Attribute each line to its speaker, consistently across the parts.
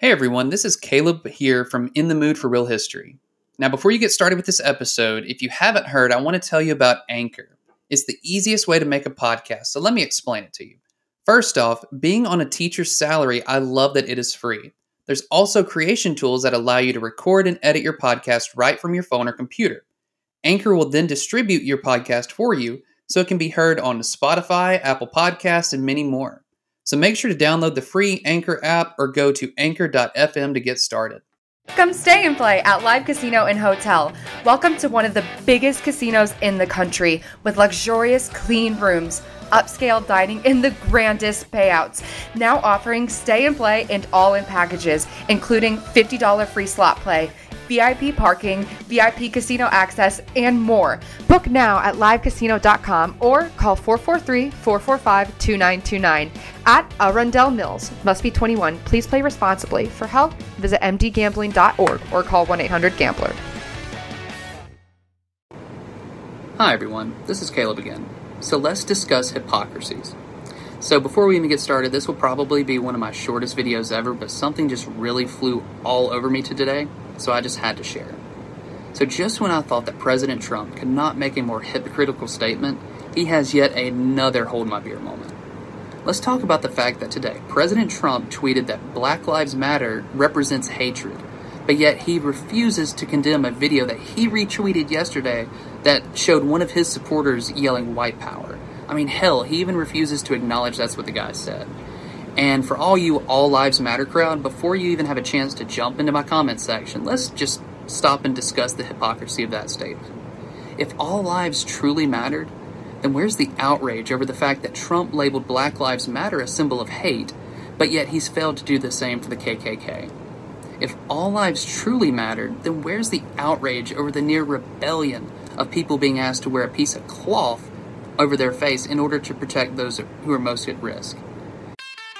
Speaker 1: Hey everyone, this is Caleb here from In the Mood for Real History. Now, before you get started with this episode, if you haven't heard, I want to tell you about Anchor. It's the easiest way to make a podcast, so let me explain it to you. First off, being on a teacher's salary, I love that it is free. There's also creation tools that allow you to record and edit your podcast right from your phone or computer. Anchor will then distribute your podcast for you so it can be heard on Spotify, Apple Podcasts, and many more. So make sure to download the free Anchor app or go to anchor.fm to get started.
Speaker 2: Come stay and play at Live Casino and Hotel. Welcome to one of the biggest casinos in the country with luxurious, clean rooms, upscale dining, and the grandest payouts. Now offering stay and play and all in packages, including $50 free slot play. VIP parking, VIP casino access, and more. Book now at livecasino.com or call 443 445 2929 at Arundel Mills. Must be 21. Please play responsibly. For help, visit mdgambling.org or call 1 800 Gambler.
Speaker 1: Hi everyone, this is Caleb again. So let's discuss hypocrisies. So before we even get started, this will probably be one of my shortest videos ever, but something just really flew all over me today, so I just had to share. So just when I thought that President Trump could not make a more hypocritical statement, he has yet another hold my beer moment. Let's talk about the fact that today President Trump tweeted that Black Lives Matter represents hatred, but yet he refuses to condemn a video that he retweeted yesterday that showed one of his supporters yelling white power. I mean, hell, he even refuses to acknowledge that's what the guy said. And for all you All Lives Matter crowd, before you even have a chance to jump into my comment section, let's just stop and discuss the hypocrisy of that statement. If all lives truly mattered, then where's the outrage over the fact that Trump labeled Black Lives Matter a symbol of hate, but yet he's failed to do the same for the KKK? If all lives truly mattered, then where's the outrage over the near rebellion of people being asked to wear a piece of cloth over their face in order to protect those who are most at risk.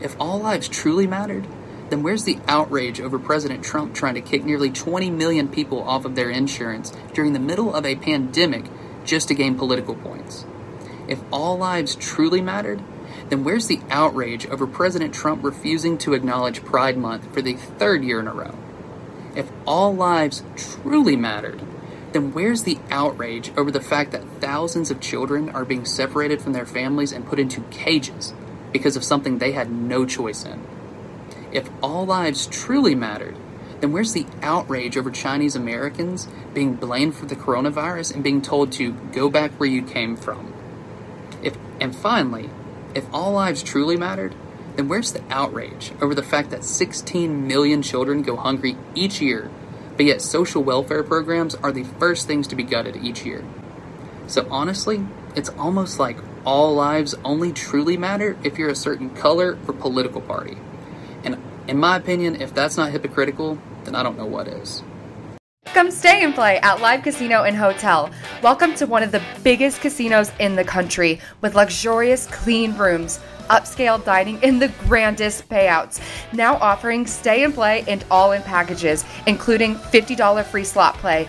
Speaker 1: If all lives truly mattered, then where's the outrage over President Trump trying to kick nearly 20 million people off of their insurance during the middle of a pandemic just to gain political points? If all lives truly mattered, then where's the outrage over President Trump refusing to acknowledge Pride Month for the third year in a row? If all lives truly mattered, then where's the outrage over the fact that thousands of children are being separated from their families and put into cages because of something they had no choice in? If all lives truly mattered, then where's the outrage over Chinese Americans being blamed for the coronavirus and being told to go back where you came from? If and finally, if all lives truly mattered, then where's the outrage over the fact that 16 million children go hungry each year but yet social welfare programs are the first things to be gutted each year. So honestly, it's almost like all lives only truly matter if you're a certain color or political party. And in my opinion, if that's not hypocritical, then I don't know what is.
Speaker 2: Come stay and play at Live Casino and Hotel. Welcome to one of the biggest casinos in the country with luxurious, clean rooms, upscale dining, and the grandest payouts. Now offering stay and play and all in packages, including $50 free slot play.